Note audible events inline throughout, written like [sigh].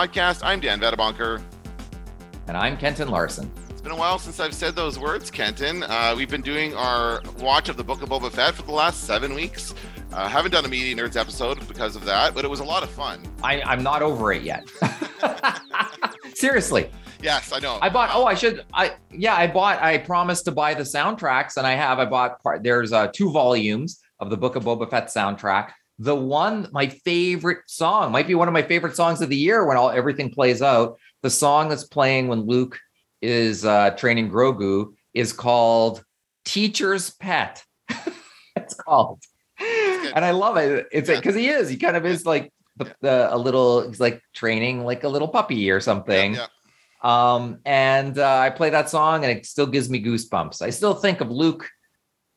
Podcast. I'm Dan Vadabonker. And I'm Kenton Larson. It's been a while since I've said those words, Kenton. Uh, we've been doing our watch of the Book of Boba Fett for the last seven weeks. Uh, haven't done a Media Nerds episode because of that, but it was a lot of fun. I, I'm not over it yet. [laughs] Seriously. Yes, I know. I bought. Oh, I should. I yeah, I bought. I promised to buy the soundtracks, and I have. I bought part. There's uh, two volumes of the Book of Boba Fett soundtrack. The one, my favorite song, might be one of my favorite songs of the year when all everything plays out. The song that's playing when Luke is uh, training Grogu is called "Teacher's Pet." [laughs] it's called and I love it. It's because yeah. he is. He kind of is like the, the, a little. He's like training like a little puppy or something. Yeah, yeah. Um, and uh, I play that song, and it still gives me goosebumps. I still think of Luke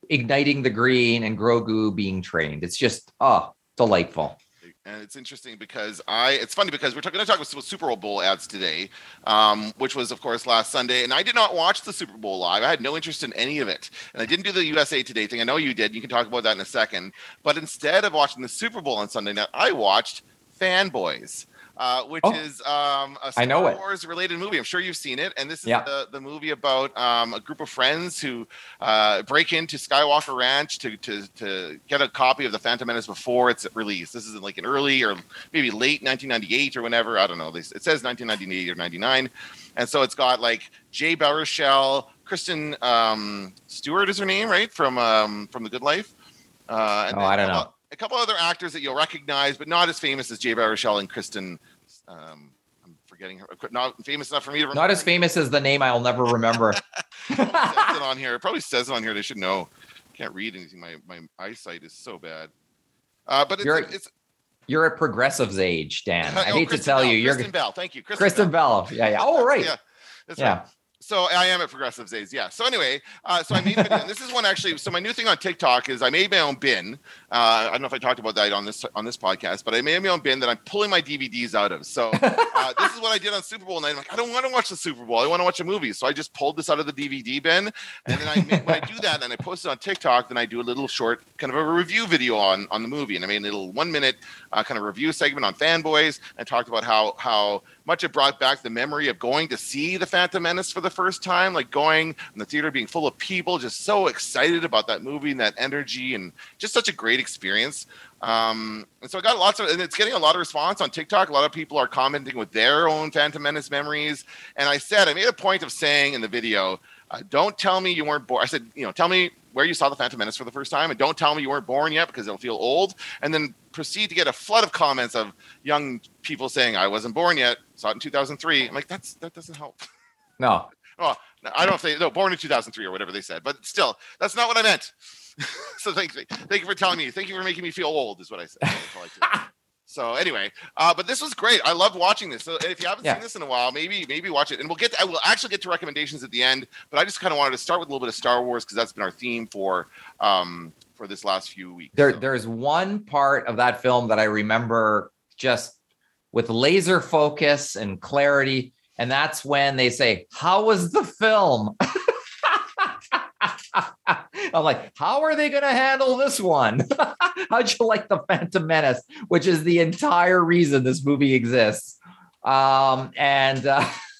igniting the green and Grogu being trained. It's just oh, delightful and it's interesting because I it's funny because we're going to talk about Super Bowl ads today, um, which was of course last Sunday, and I did not watch the Super Bowl live. I had no interest in any of it, and I didn't do the USA Today thing. I know you did. You can talk about that in a second. But instead of watching the Super Bowl on Sunday night, I watched Fanboys uh, which oh, is um, a Star I know Wars it. related movie. I'm sure you've seen it. And this is yeah. the, the movie about um, a group of friends who uh, break into Skywalker Ranch to, to, to get a copy of The Phantom Menace before it's released. This is like an early or maybe late 1998 or whenever. I don't know. It says 1998 or 99. And so it's got like Jay Baruchel, Kristen um, Stewart is her name, right? From um, from The Good Life. Uh, and oh, I don't know a couple other actors that you'll recognize, but not as famous as Jay Baruchel and Kristen. Um, I'm forgetting her. Not famous enough for me to remember. Not as famous as the name I'll never remember. [laughs] [laughs] it on here. It probably says it on here. They should know. Can't read anything. My my eyesight is so bad. Uh, but it's, you're, it's you're at progressive's age, Dan. [laughs] I oh, hate Kristen to tell Bell. you, you're Kristen Bell. Thank you, Kristen, Kristen Bell. Bell. Yeah, yeah. Oh, right. yeah, yeah. Right so I am at Progressive Days, yeah. So anyway, uh, so I made this is one actually. So my new thing on TikTok is I made my own bin. Uh, I don't know if I talked about that on this on this podcast, but I made my own bin that I'm pulling my DVDs out of. So uh, this is what I did on Super Bowl night. I'm like, I don't want to watch the Super Bowl. I want to watch a movie. So I just pulled this out of the DVD bin, and then I made, when I do that and I post it on TikTok, then I do a little short kind of a review video on on the movie, and I made a little one minute uh, kind of review segment on fanboys and talked about how how much it brought back the memory of going to see the Phantom Menace for the first time, like going in the theater, being full of people, just so excited about that movie and that energy, and just such a great experience. Um, and so I got lots of, and it's getting a lot of response on TikTok. A lot of people are commenting with their own Phantom Menace memories. And I said, I made a point of saying in the video, uh, don't tell me you weren't born. I said, you know, tell me where you saw the Phantom Menace for the first time, and don't tell me you weren't born yet because it'll feel old. And then proceed to get a flood of comments of young people saying, "I wasn't born yet, saw it in 2003." I'm like, that's that doesn't help. No. Well, I don't know if they no born in 2003 or whatever they said, but still, that's not what I meant. [laughs] so thank you, thank you for telling me. Thank you for making me feel old, is what I said. [laughs] So anyway, uh, but this was great. I loved watching this. So if you haven't yeah. seen this in a while, maybe maybe watch it. And we'll get to, I will actually get to recommendations at the end. But I just kind of wanted to start with a little bit of Star Wars because that's been our theme for um, for this last few weeks. There, so. there's one part of that film that I remember just with laser focus and clarity, and that's when they say, "How was the film?" [laughs] I'm like, how are they going to handle this one? [laughs] How'd you like the Phantom Menace, which is the entire reason this movie exists? Um, and uh, [laughs]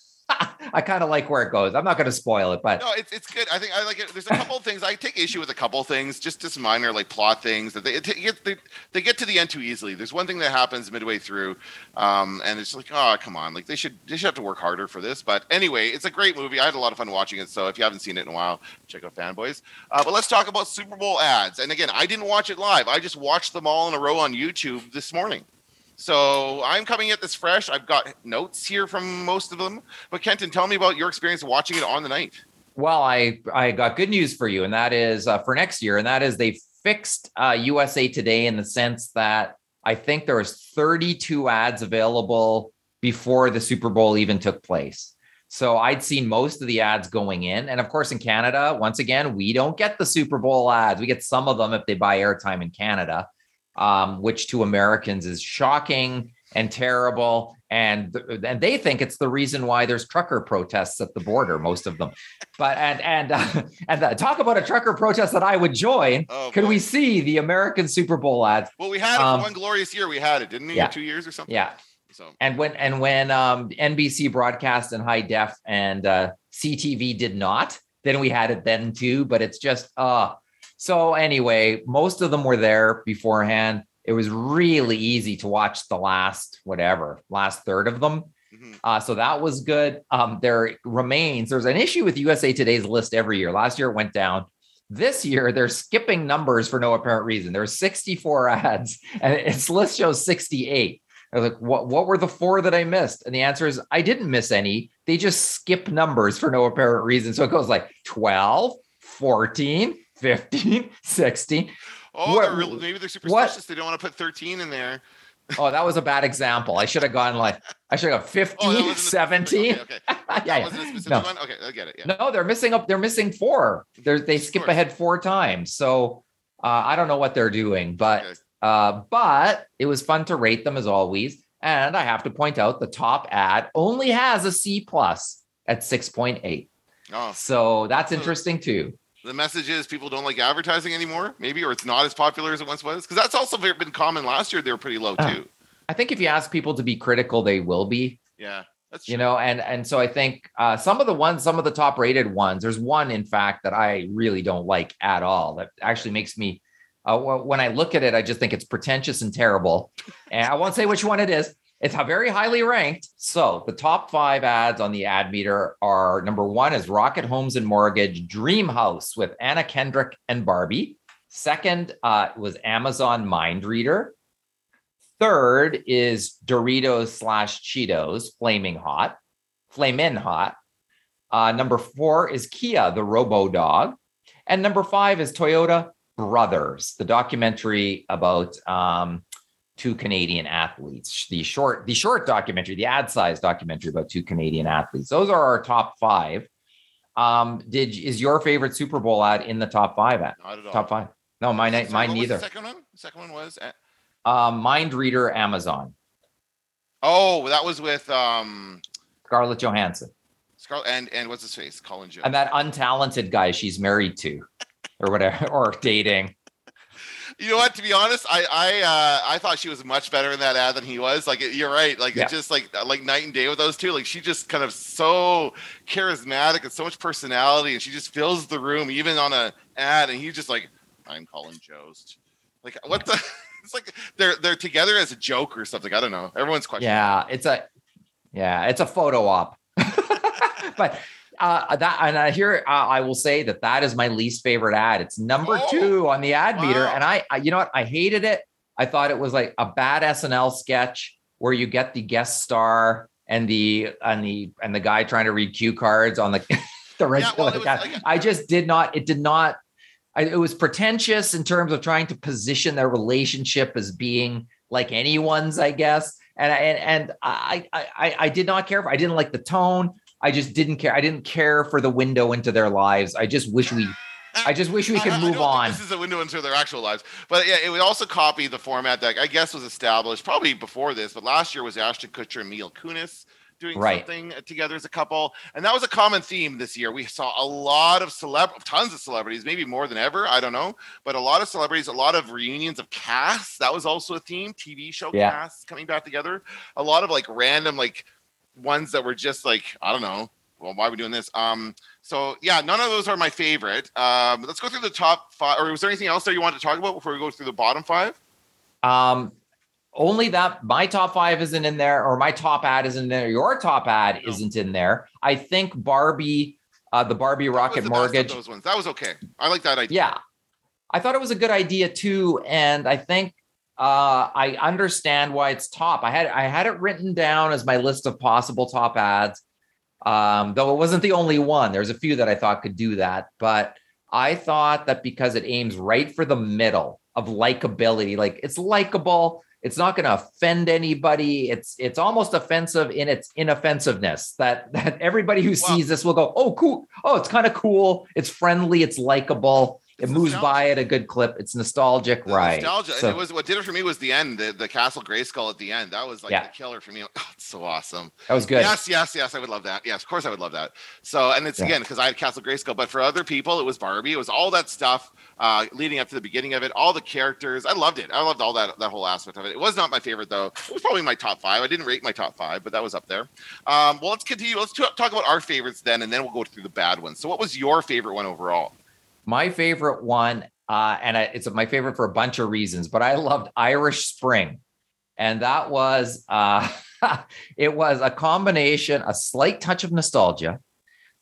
I kind of like where it goes. I'm not going to spoil it, but no, it's, it's good. I think I like it. There's a couple of things I take issue with. A couple of things, just just minor like plot things that they get they, they get to the end too easily. There's one thing that happens midway through, um, and it's like, oh come on, like they should they should have to work harder for this. But anyway, it's a great movie. I had a lot of fun watching it. So if you haven't seen it in a while, check out Fanboys. Uh, but let's talk about Super Bowl ads. And again, I didn't watch it live. I just watched them all in a row on YouTube this morning. So I'm coming at this fresh. I've got notes here from most of them. But Kenton, tell me about your experience watching it on the night. Well, I I got good news for you, and that is uh, for next year, and that is they fixed uh, USA Today in the sense that I think there was 32 ads available before the Super Bowl even took place. So I'd seen most of the ads going in. And of course, in Canada, once again, we don't get the Super Bowl ads. We get some of them if they buy airtime in Canada um, which to Americans is shocking and terrible. And, and they think it's the reason why there's trucker protests at the border, most of them. But and and uh, [laughs] and uh, talk about a trucker protest that I would join. Oh, Could boy. we see the American Super Bowl ads? Well, we had it um, one glorious year. We had it, didn't we? Yeah. Two years or something. Yeah. So And when and when um, NBC broadcast in high def and uh, CTV did not, then we had it then too. But it's just uh so anyway, most of them were there beforehand. It was really easy to watch the last whatever last third of them. mhm. Uh, so that was good. Um, there remains there's an issue with USA Today's list every year. Last year it went down. This year they're skipping numbers for no apparent reason. There There's 64 [laughs] ads, and its list shows 68. I was like, what, what were the four that I missed? And the answer is I didn't miss any. They just skip numbers for no apparent reason. So it goes like 12, 14, 15, [laughs] 16. oh, What- they're real, maybe they're superstitious. They don't want to put 13 in there. Oh, that was a bad example. I should have gone like, I should have gone 15, Oh, that wasn't a specific- 17. Okay, [laughs] okay. yeah, yeah. wasn't a specific No. one. Okay, I get it. Yeah. No, they're missing up. They're missing four. They're, they skip ahead four times. So uh, I don't know what they're doing, but Okay. uh, but it was fun to rate them as always. And I have to point out the top ad only has a C plus at six point eight. Oh, So that's interesting too. The message is people don't like advertising anymore, maybe, or it's not as popular as it once was. Because that's also been common. Last year they were pretty low Ah. too. I think if you ask people to be critical, they will be. Yeah, that's true. you know and and so i think uh, some of the ones some of the top rated ones there's one in fact that i really don't like at all that actually makes me uh, when i look at it i just think it's pretentious and terrible and i won't say which one it is it's very highly ranked. So the top five ads on the ad meter are number one is rocket homes and mortgage dream house with anna kendrick and barbie. Second uh, was amazon mind reader. Third is Doritos slash Cheetos, flaming hot, flamin' hot. Uh, number four is Kia, the Robo Dog, and number five is Toyota Brothers, the documentary about um, two Canadian athletes. The short, the short documentary, the ad-sized documentary about two Canadian athletes. Those are our top five. Um, did is your favorite Super Bowl ad in the top five? At Not at all. top five? No, mine, Sorry, mine neither. The second one. The second one was. uh, Um, Mind Reader, Amazon, Oh, that was with um Scarlett Johansson. Scarlett and and what's his face, Colin Jones. and that untalented guy she's married to or whatever [laughs] or dating You know what? To be honest, I I uh, I thought she was much better in that ad than he was. Like you're right. Like Yeah. it's just like like night and day with those two. Like she just kind of so charismatic and so much personality, and she just fills the room even on a ad. And he's just like, I'm Colin Jost. Like what the? [laughs] It's like they're they're together as a joke or something. I don't know. Everyone's questioning. yeah it's a yeah it's a photo op [laughs] but uh that and i hear uh, i will say that that is my least favorite ad it's number Oh, two on the ad meter and I, I you know what i hated it i thought it was like a bad snl sketch where you get the guest star and the and the and the guy trying to read cue cards on the [laughs] the regular well, it like a- i just did not it did not I, it was pretentious in terms of trying to position their relationship as being like anyone's, I guess. And I- and and I I I, I did not care. For, I didn't like the tone. I just didn't care. I didn't care for the window into their lives. I just wish we. I just wish we [laughs] could move on. This is a window into their actual lives, but yeah, it would also copy the format that I guess was established probably before this. But last year was Ashton Kutcher and Mila Kunis doing Right. something together as a couple, and that was a common theme this year. We saw a lot of celeb, tons of celebrities, maybe more than ever. I don't know, but a lot of celebrities, a lot of reunions of casts. That was also a theme. TV show Yeah. casts coming back together. A lot of like random like ones that were just like I don't know. Well, why are we doing this? Um, so yeah, none of those are my favorite. Um, let's go through the top five. Or was there anything else that you wanted to talk about before we go through the bottom five? Um, only that my top five isn't in there, or my top ad isn't in there. Your top ad No. isn't in there. I think Barbie, uh, the Barbie That Rocket the Mortgage. Those ones. That was okay. I like that idea. Yeah. I thought it was a good idea too. And I think uh, I understand why it's top. I had I had it written down as my list of possible top ads. Um, though it wasn't the only one. There's a few that I thought could do that. But I thought that because it aims right for the middle of likability, like it's likable, it's not going to offend anybody. It's it's almost offensive in its inoffensiveness. That that everybody who sees this will go, oh, cool. Oh, it's kind of cool. It's friendly. It's likable. It moves nostalgia. by at a good clip. It's nostalgic, the right? Nostalgia. So, and it was what did it for me was the end, the, the Castle Grayskull at the end. That was like yeah. the killer for me. [laughs] Oh, it's so awesome. That was good. Yes, yes, yes. I would love that. Yes, of course I would love that. So, and it's yeah. again because I had Castle Grayskull, but for other people, it was Barbie. It was all that stuff uh, leading up to the beginning of it. All the characters, I loved it. I loved all that that whole aspect of it. It was not my favorite though. It was probably my top five. I didn't rate my top five, but that was up there. Um, well, let's continue. Let's talk about our favorites then, and then we'll go through the bad ones. So, what was your favorite one overall? My favorite one uh, and it's my favorite for a bunch of reasons. But I loved Irish Spring, and that was uh, [laughs] it was a combination, a slight touch of nostalgia,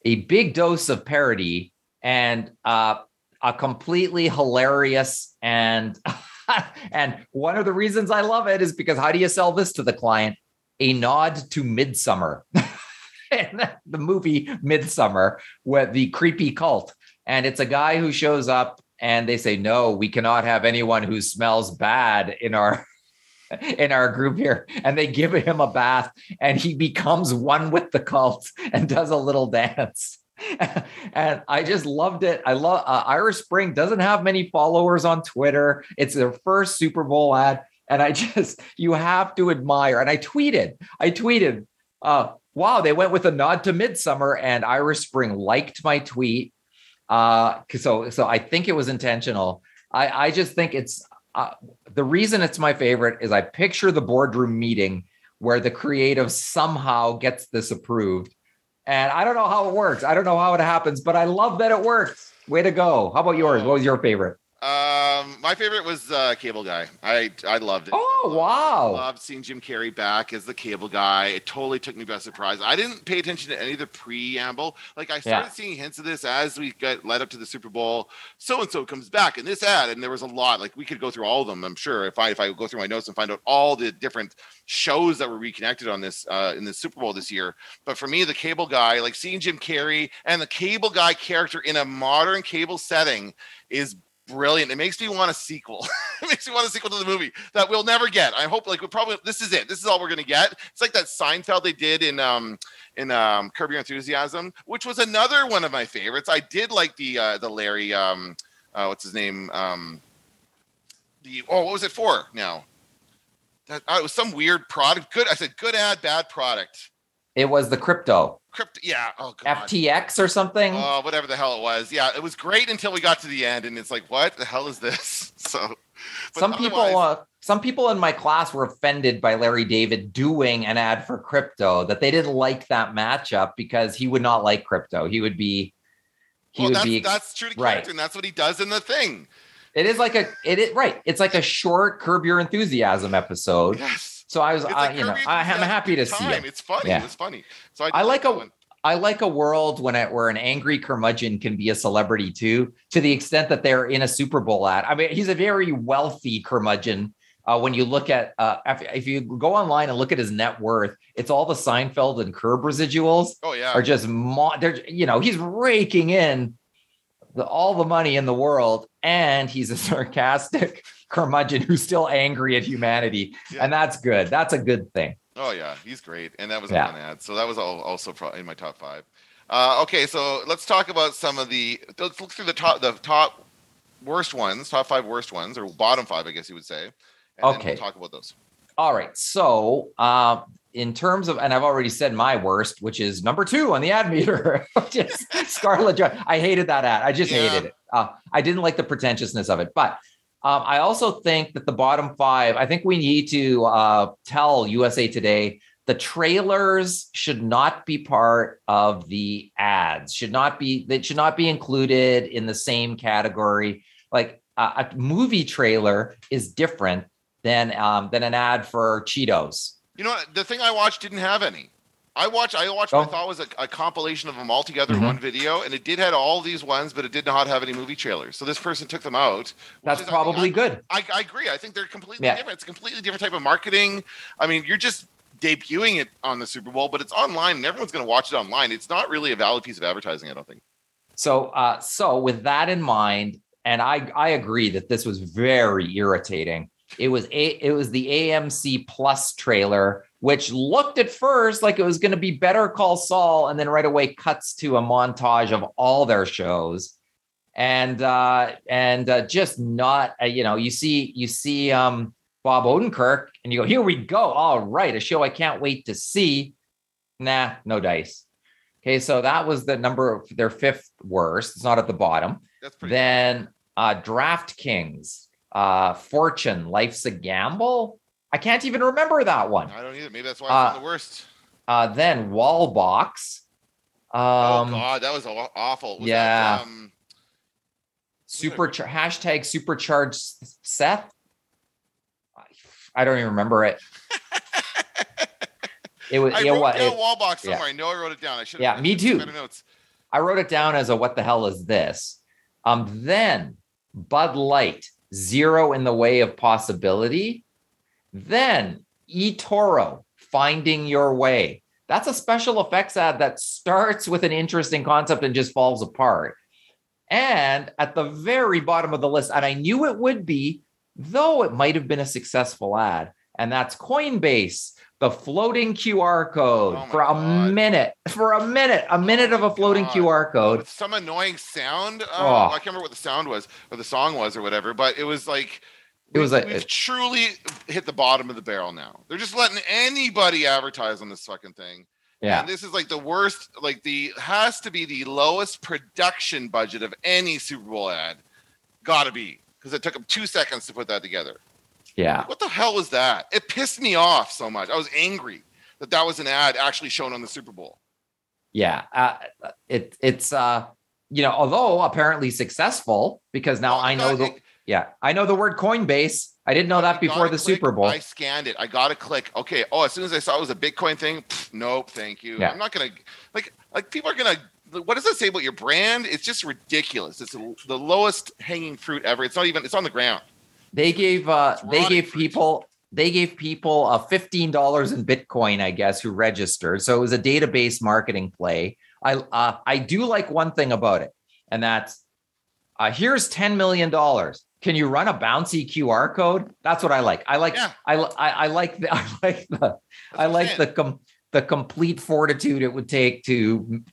a big dose of parody, and uh, a completely hilarious and [laughs] and one of the reasons I love it is because how do you sell this to the client? A nod to Midsommar. [laughs] the movie Midsommar, with the creepy cult. And it's a guy who shows up and they say no we cannot have anyone who smells bad in our [laughs] in our group here and they give him a bath and he becomes one with the cult and does a little dance [laughs] and I just loved it. I love uh, Irish Spring doesn't have many followers on Twitter. It's their first Super Bowl ad, and I [laughs] just you have to admire. And I tweeted, I tweeted, uh, "Wow, they went with a nod to Midsommar." and Irish Spring liked my tweet uh, so so I think it was intentional. I I just think it's uh, the reason it's my favorite is I picture the boardroom meeting where the creative somehow gets this approved. And I don't know how it works. I don't know how it happens, but I love that it works. Way to go. How about yours? What was your favorite? Um, my favorite was uh, Cable Guy. I I loved it. Oh loved wow! I loved seeing Jim Carrey back as the Cable Guy. It totally took me by surprise. I didn't pay attention to any of the preamble. Like I started yeah. seeing hints of this as we got led up to the Super Bowl. So and so comes back in this ad, and there was a lot. Like we could go through all of them. I'm sure if I if I go through my notes and find out all the different shows that were reconnected on this uh, in the Super Bowl this year. But for me, the Cable Guy, like seeing Jim Carrey and the Cable Guy character in a modern cable setting is brilliant. It makes me want a sequel. [laughs] it makes me want a sequel to the movie that we'll never get. I hope like we probably this is it. This is all we're gonna get. It's like that Seinfeld they did in um in um Curb Your Enthusiasm, which was another one of my favorites. I did like the uh the Larry um uh what's his name? Um the oh what was it for now? That uh, it was some weird product. Good I said good ad, bad product. It was the crypto. Crypto, yeah. Oh, God. FTX or something. Oh, whatever the hell it was. Yeah, it was great until we got to the end, and it's like, what the hell is this? [laughs] So, some people, uh, some people in my class were offended by Larry David doing an ad for crypto. That they didn't like that matchup because he would not like crypto. He would be. He well, would that's, be. That's true to character, right. and that's what he does in the thing. It is like a. It is right. It's like a short Curb Your Enthusiasm episode. Yes so I was, I, you know, I, am happy to time. see it. It's funny. Yeah. It's funny. So I, I like a. One. I like a world when it, where an angry curmudgeon can be a celebrity too, to the extent that they're in a Super Bowl ad. I mean, he's a very wealthy curmudgeon. Uh, when you look at, uh, if, if, you go online and look at his net worth, it's all the Seinfeld and Curb residuals. Oh yeah, are just mo- they're you know he's raking in the, all the money in the world, and he's a [laughs] sarcastic curmudgeon who's still angry at humanity, yeah. and that's good. That's a good thing. Oh yeah, he's great, and that was yeah. an ad. So that was all, also in my top five. Uh, okay, so let's talk about some of the. Let's look through the top the top worst ones, top five worst ones, or bottom five, I guess you would say. okay. We'll talk about those. All right. So, uh, in terms of, and I've already said my worst, which is number two on the ad meter, [laughs] which is [laughs] Scarlett Johansson. I hated that ad. I just yeah. hated it. Uh, I didn't like the pretentiousness of it, but um, I also think that the bottom five, I think we need to uh, tell USA Today the trailers should not be part of the ads, should not be, that should not be included in the same category. Like a movie trailer is different than um, than an ad for Cheetos. You know, the thing I watched didn't have any. I watched. I watched. Oh. What I thought was a, a, compilation of them all together mm-hmm. in one video, and it did had all these ones, but it did not have any movie trailers. So this person took them out. That's is, probably I, good. I, I, agree. I think they're completely yeah. different. It's a completely different type of marketing. I mean, you're just debuting it on the Super Bowl, but it's online, and everyone's going to watch it online. It's not really a valid piece of advertising. I don't think. So, uh, so with that in mind, and I I agree that this was very irritating. It was a it was the AMC Plus trailer which looked at first like it was going to be Better Call Saul, and then right away cuts to a montage of all their shows. and uh, and uh, just not uh, you know you see you see um, Bob Odenkirk and you go here we go. All right a show I can't wait to see. Nah no dice. Okay so that was the number of their fifth worst. It's not at the bottom. Then uh, DraftKings uh, Fortune Life's a Gamble I can't even remember that one I don't either. Maybe that's why Uh, it's the worst. uh, then Wallbox oh um, God, that was awful. Was yeah. That, um, super hashtag supercharged Seth. I don't even remember it. [laughs] It was I know wrote what? down it- Wallbox yeah. somewhere. I know I wrote it down. I should. Yeah, me too. I wrote it down as a what the hell is this? Um, then Bud Light, zero in the way of possibility. Then eToro, finding your way. That's a special effects ad that starts with an interesting concept and just falls apart. And at the very bottom of the list, and I knew it would be, though it might have been a successful ad, and that's Coinbase, the floating QR code Oh for a God. minute, for a minute, a minute of a floating God. QR code. With some annoying sound. Uh, Oh. I can't remember what the sound was or the song was or whatever, but it was like. It was a- we've truly hit the bottom of the barrel now. They're just letting anybody advertise on this fucking thing. Yeah. And this is like the worst, like the has to be the lowest production budget of any Super Bowl ad. Gotta be. Because it took them two seconds to put that together. Yeah. What the hell was that? It pissed me off so much. I was angry that that was an ad actually shown on the Super Bowl. Yeah. Uh, it, it's, uh, you know, although apparently successful because now Well, I know the, yeah, I know the word Coinbase. I didn't know I that before the click, Super Bowl. I scanned it. I got to click. Okay. Oh, as soon as I saw it was a Bitcoin thing, pff, nope, thank you. Yeah. I'm not gonna like like people are gonna. What does that say about your brand? It's just ridiculous. It's the lowest hanging fruit ever. It's not even. It's on the ground. They gave, uh, they gave fruit. people, they gave people uh, $15 in Bitcoin, I guess, who registered. So it was a database marketing play. I, uh, I do like one thing about it, and that's uh, here's $10 million. Can you run a bouncy QR code? That's what I like. I like, Yeah. I, I, I like the, [laughs] I like the, That's I like the com- the complete fortitude it would take to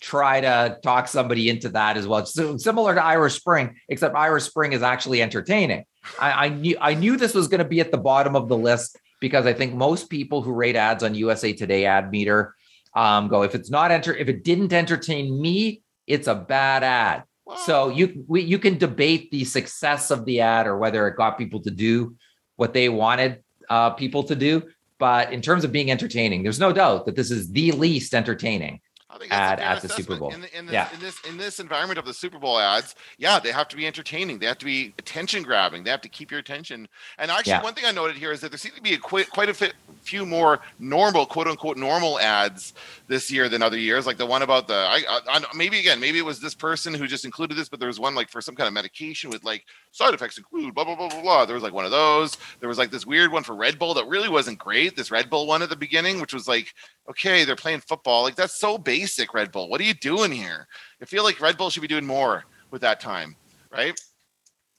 try to talk somebody into that as well. So similar to Irish Spring, except Irish Spring is actually entertaining. I, I knew I knew this was going to be at the bottom of the list because I think most people who rate ads on USA Today ad meter um, go if it's not enter if it didn't entertain me, it's a bad ad. So you we, you can debate the success of the ad or whether it got people to do what they wanted uh, people to do. But in terms of being entertaining, there's no doubt that this is the least entertaining. I think that's a ad at the Super. Bowl. In, the, in, this, Yeah. in this in this environment of the Super Bowl ads, yeah, they have to be entertaining. They have to be attention grabbing. They have to keep your attention. And actually, Yeah. one thing I noted here is that there seems to be a quite, quite a few more normal, quote unquote, normal ads this year than other years. Like the one about the, I, I, I maybe again, maybe it was this person who just included this, but there was one like for some kind of medication with like side effects include blah blah blah blah blah. There was like one of those. There was like this weird one for Red Bull that really wasn't great. This Red Bull one at the beginning, which was like okay, they're playing football. Like that's so basic, Red Bull. What are you doing here? I feel like Red Bull should be doing more with that time, right?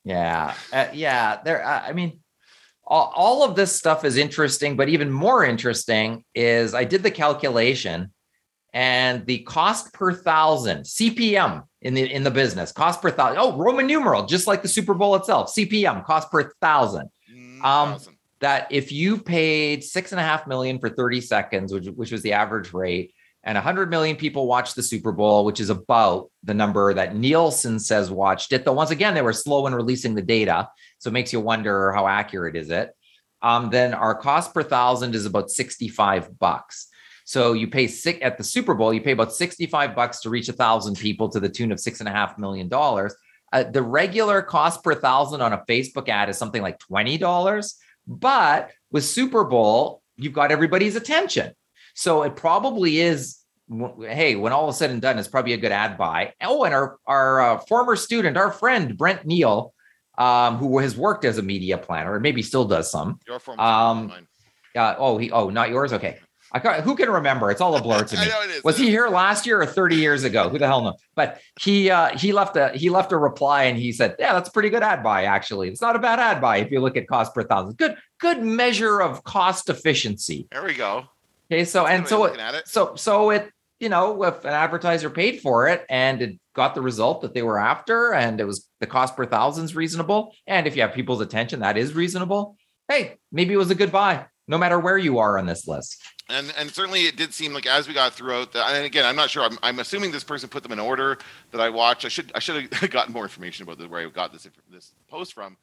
Yeah, uh, yeah. There. Uh, I mean, all, all of this stuff is interesting, but even more interesting is I did the calculation, and the cost per thousand CPM in the in the business cost per thousand. Oh, Roman numeral, just like the Super Bowl itself. CPM cost per thousand. Um, Thousand. That if you paid six and a half million for 30 seconds, which, which was the average rate, and 100 million people watched the Super Bowl, which is about the number that Nielsen says watched it. Though once again, they were slow in releasing the data, so it makes you wonder how accurate is it. Um, then our cost per thousand is about 65 bucks. So you pay sick at the Super Bowl, you pay about 65 bucks to reach a thousand people to the tune of six and a half million dollars. Uh, the regular cost per thousand on a Facebook ad is something like $20. But with Super Bowl, you've got everybody's attention. So it probably is, hey, when all is said and done, it's probably a good ad buy. Oh, and our, our uh, former student, our friend, Brent Neal, um, who has worked as a media planner and maybe still does some. Your form. um. Uh, oh, he, oh, not yours. Okay. I ca- who can remember? It's all a blur to [laughs] me. know it is. Was he here last year or 30 years ago? Who the hell knows? But he uh, he left a he left a reply and he said, "Yeah, that's a pretty good ad buy. Actually, it's not a bad ad buy if you look at cost per thousand. Good good measure of cost efficiency." There we go. Okay, so and so it. so so it you know, if an advertiser paid for it and it got the result that they were after, and it was the cost per thousand's reasonable, and if you have people's attention, that is reasonable. Hey, maybe it was a good buy, no matter where you are on this list. And and certainly it did seem like as we got throughout the and again I'm not sure I'm, I'm assuming this person put them in order that I watched I should I should have [laughs] gotten more information about where I got this this post from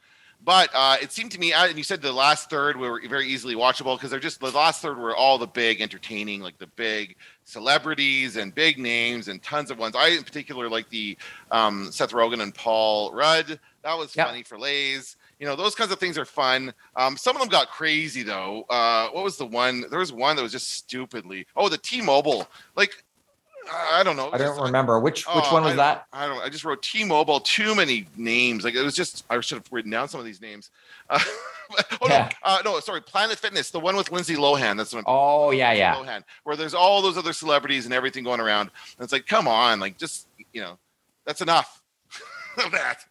but uh, it seemed to me, and you said the last third were very easily watchable because they're just the last third were all the big entertaining, like the big celebrities and big names and tons of ones. I in particular like the um, Seth Rogen and Paul Rudd. That was yep. funny for Lays. You know, those kinds of things are fun. Um, some of them got crazy though. Uh, what was the one? There was one that was just stupidly. Oh, the T-Mobile. Like I don't know. I don't remember which which one was I, that. I don't. I just wrote T-Mobile. Too many names. Like it was just. I should have written down some of these names. [laughs] Uh, oh yeah. no, uh, no, sorry. Planet Fitness, the one with Lindsay Lohan. That's what. I'm oh yeah, yeah. Lohan, where there's all those other celebrities and everything going around. And it's like, come on, like just you know, that's enough [laughs] of that.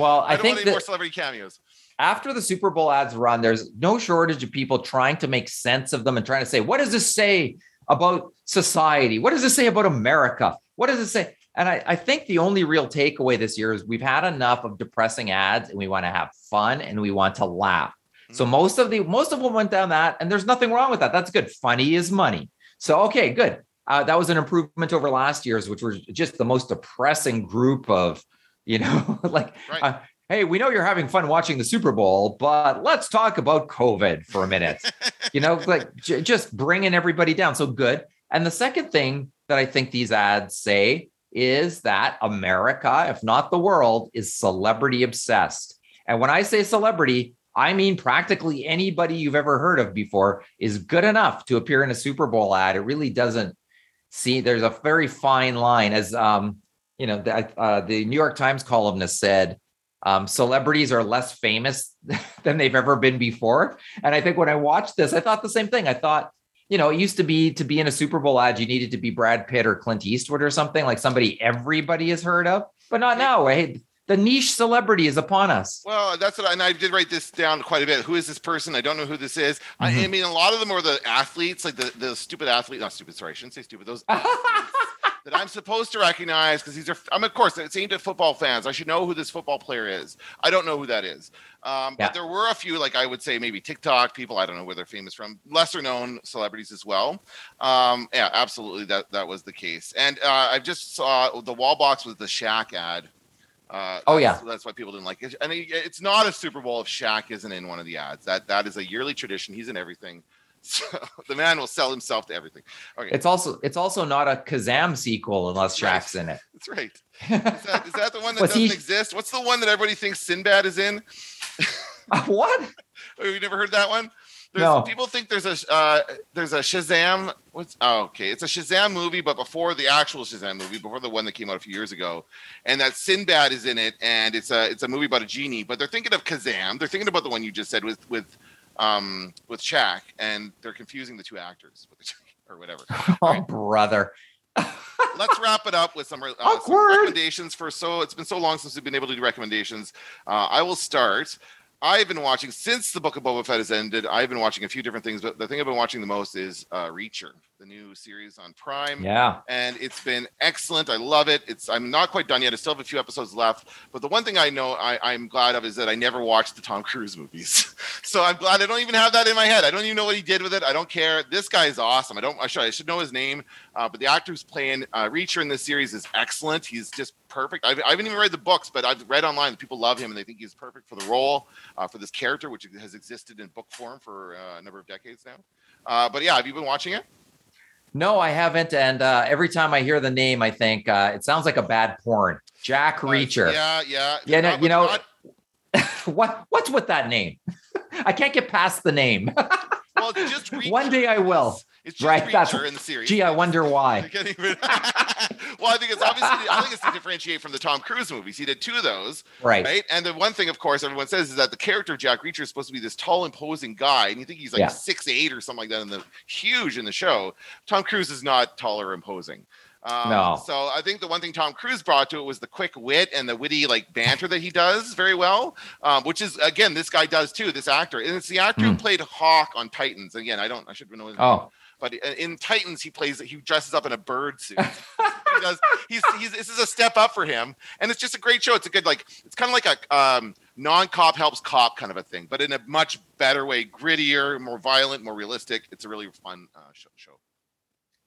Well, I, I think that, more celebrity cameos after the Super Bowl ads run, there's no shortage of people trying to make sense of them and trying to say, what does this say about society? What does this say about America? What does it say? And I, I, think the only real takeaway this year is we've had enough of depressing ads and we want to have fun and we want to laugh. Mm-hmm. So most of the most of them went down that, and there's nothing wrong with that. That's good. Funny is money. So okay, good. Uh, that was an improvement over last year's, which was just the most depressing group of, you know, [laughs] like right. uh, hey, we know you're having fun watching the Super Bowl, but let's talk about COVID for a minute. [laughs] you know, like j- just bringing everybody down. So good. And the second thing that I think these ads say is that America, if not the world, is celebrity obsessed. And when I say celebrity, I mean practically anybody you've ever heard of before is good enough to appear in a Super Bowl ad. It really doesn't see, there's a very fine line as, um, you know, the, uh, the New York Times columnist said, um, celebrities are less famous [laughs] than they've ever been before. And I think when I watched this, I thought the same thing. I thought, you know, it used to be to be in a Super Bowl ad, you needed to be Brad Pitt or Clint Eastwood or something like somebody everybody has heard of, but not now. Hey, the niche celebrity is upon us. Well, that's what, I, and I did write this down quite a bit. Who is this person? I don't know who this is. Mm-hmm. I, I, mean, a lot of them are the athletes, like the the stupid athlete, not stupid. Sorry, I shouldn't say stupid. Those [laughs] that I'm supposed to recognize because these are, I'm of course, it's aimed at football fans. I should know who this football player is. I don't know who that is. Um, yeah. But there were a few, like I would say, maybe TikTok people. I don't know where they're famous from. Lesser known celebrities as well. Um, yeah, absolutely, that that was the case. And uh, I just saw the Wallbox with the Shaq ad. Uh, oh yeah, that's why people didn't like it. And it's not a Super Bowl if Shaq isn't in one of the ads. That that is a yearly tradition. He's in everything. So [laughs] the man will sell himself to everything. Okay. It's also it's also not a Kazam sequel unless Shaq's in it. That's right. [laughs] Is that, is that the one that doesn't he... exist? What's the one that everybody thinks Sinbad is in? [laughs] uh, what? oh, you never heard that one? There's, no. People think there's a uh, there's a Shazam. What's oh, okay? It's a Shazam movie, but before the actual Shazam movie, before the one that came out a few years ago, and that Sinbad is in it, and it's a it's a movie about a genie. But they're thinking of Kazam. They're thinking about the one you just said with with um, with Shaq, and they're confusing the two actors or whatever. [laughs] Oh, right. brother. Let's wrap it up with some, uh, some, recommendations for so it's been so long since we've been able to do recommendations. Uh, I will start. I've been watching since the Book of Boba Fett has ended. I've been watching a few different things, but the thing I've been watching the most is uh, Reacher the new series on Prime. Yeah. And it's been excellent. I love it. It's I'm not quite done yet. I still have a few episodes left. But the one thing I know I, am glad of is that I never watched the Tom Cruise movies. [laughs] so I'm glad I don't even have that in my head. I don't even know what he did with it. I don't care. This guy is awesome. I don't I should I should know his name. Uh, but the actor who's playing uh, Reacher in this series is excellent. He's just perfect. I've, I haven't even read the books, but I've read online that people love him and they think he's perfect for the role, uh, for this character, which has existed in book form for uh, a number of decades now. Uh, but yeah, have you been watching it? No, I haven't. And uh, every time I hear the name, I think uh, it sounds like a bad porn. Jack Reacher. Yeah, yeah. Yeah, no, you know not... [laughs] what? What's with that name? [laughs] I can't get past the name. [laughs] well, just one day I will. It's just right, that's in the series. Gee, I wonder why. [laughs] [laughs] well, I think it's obviously I think it's to differentiate from the Tom Cruise movies. He did two of those, right? Right. And the one thing, of course, everyone says is that the character of Jack Reacher is supposed to be this tall, imposing guy, and you think he's like yeah. six eight or something like that in the huge in the show. Tom Cruise is not tall or imposing. Um, No. So I think the one thing Tom Cruise brought to it was the quick wit and the witty like banter that he does very well, um, which is again this guy does too. This actor, and it's the actor who Mm. played Hawk on Titans. Again, I don't, I should know his name, Oh, but in- Titans he plays, he dresses up in a bird suit. [laughs] he does. He's, he's this is a step up for him, and it's just a great show. It's a good like it's kind of like a um, non-cop helps cop kind of a thing, but in a much better way, grittier, more violent, more realistic. It's a really fun uh, show. show.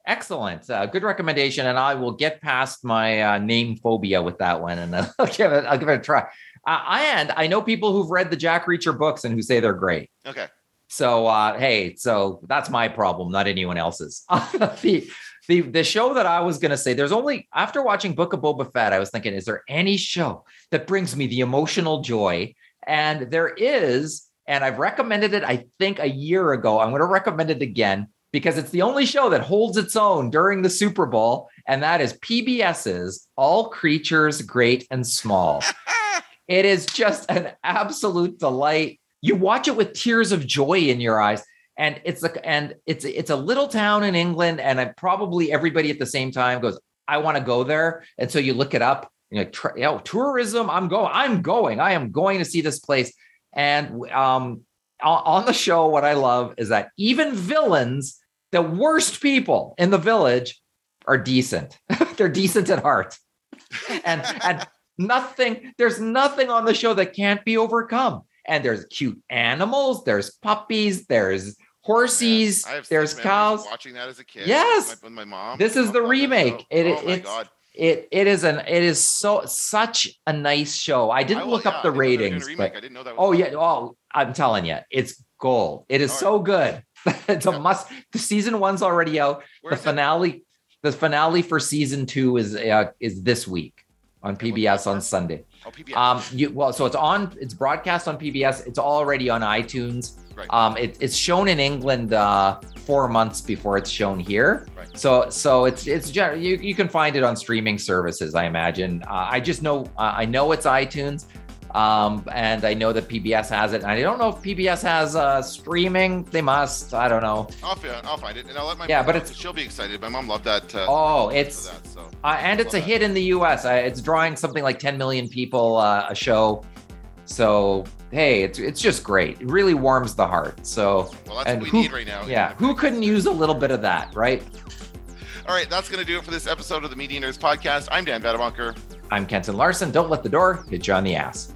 excellent. Uh, good recommendation. And I will get past my uh, name phobia with that one, and uh, [laughs] I'll give it. I'll give it a try. Uh, and I know people who've read the Jack Reacher books and who say they're great. Okay. So uh, hey, so that's my problem, not anyone else's. [laughs] the the the show that I was gonna say, there's only after watching Book of Boba Fett, I was thinking, is there any show that brings me the emotional joy? And there is, and I've recommended it, I think a year ago. I'm gonna recommend it again because it's the only show that holds its own during the Super Bowl, and that is PBS's All Creatures Great and Small. [laughs] It is just an absolute delight. You watch it with tears of joy in your eyes. And it's like, and it's it's a little town in England, and I, probably everybody at the same time goes, "I want to go there." And so you look it up, and you're like, "Tr- you know, tourism. I'm going. I'm going. I am going to see this place. And um, on, on the show, what I love is that even villains, the worst people in the village, are decent. [laughs] They're decent at heart, and and [laughs] nothing. There's nothing on the show that can't be overcome. And there's cute animals. There's puppies. There's horses, such there's cows. Watching that as a kid. Yes. With my, with my mom. This is the mom loved that remake. show. It- oh my god. It it is an it is so such a nice show. I didn't I will- look yeah, up the I didn't know they were doing a ratings, but I didn't know that. Was oh yeah, oh I'm telling you, it's gold. It is All so good. [laughs] it's a must. The season one's already out. Where the is it? finale, the finale for season two is uh, is this week on PBS on? Sunday. Oh, PBS. Um, you well, so it's on. It's broadcast on PBS. It's already on iTunes. Right. Um, it, it's shown in England uh, four months before it's shown here. Right. So, so it's it's you you can find it on streaming services. I imagine. Uh, I just know uh, I know it's iTunes, um, and I know that PBS has it. And I don't know if PBS has uh, streaming. They must. I don't know. I'll, I'll find it, and I'll let my Yeah, mom but it's- she'll be excited. My mom loved that. Uh, Oh, it's that, so Uh, and it's a that. hit in the U.S. Uh, it's drawing something like 10 million people uh, a show. So hey, it's it's just great. It really warms the heart. So well, that's and what we who- need right now. yeah, who couldn't use a little bit of that, right? All right, that's gonna do it for this episode of the Media Nerds podcast. I'm Dan Badabunker. I'm Kenton Larson. Don't let the door hit you on the ass.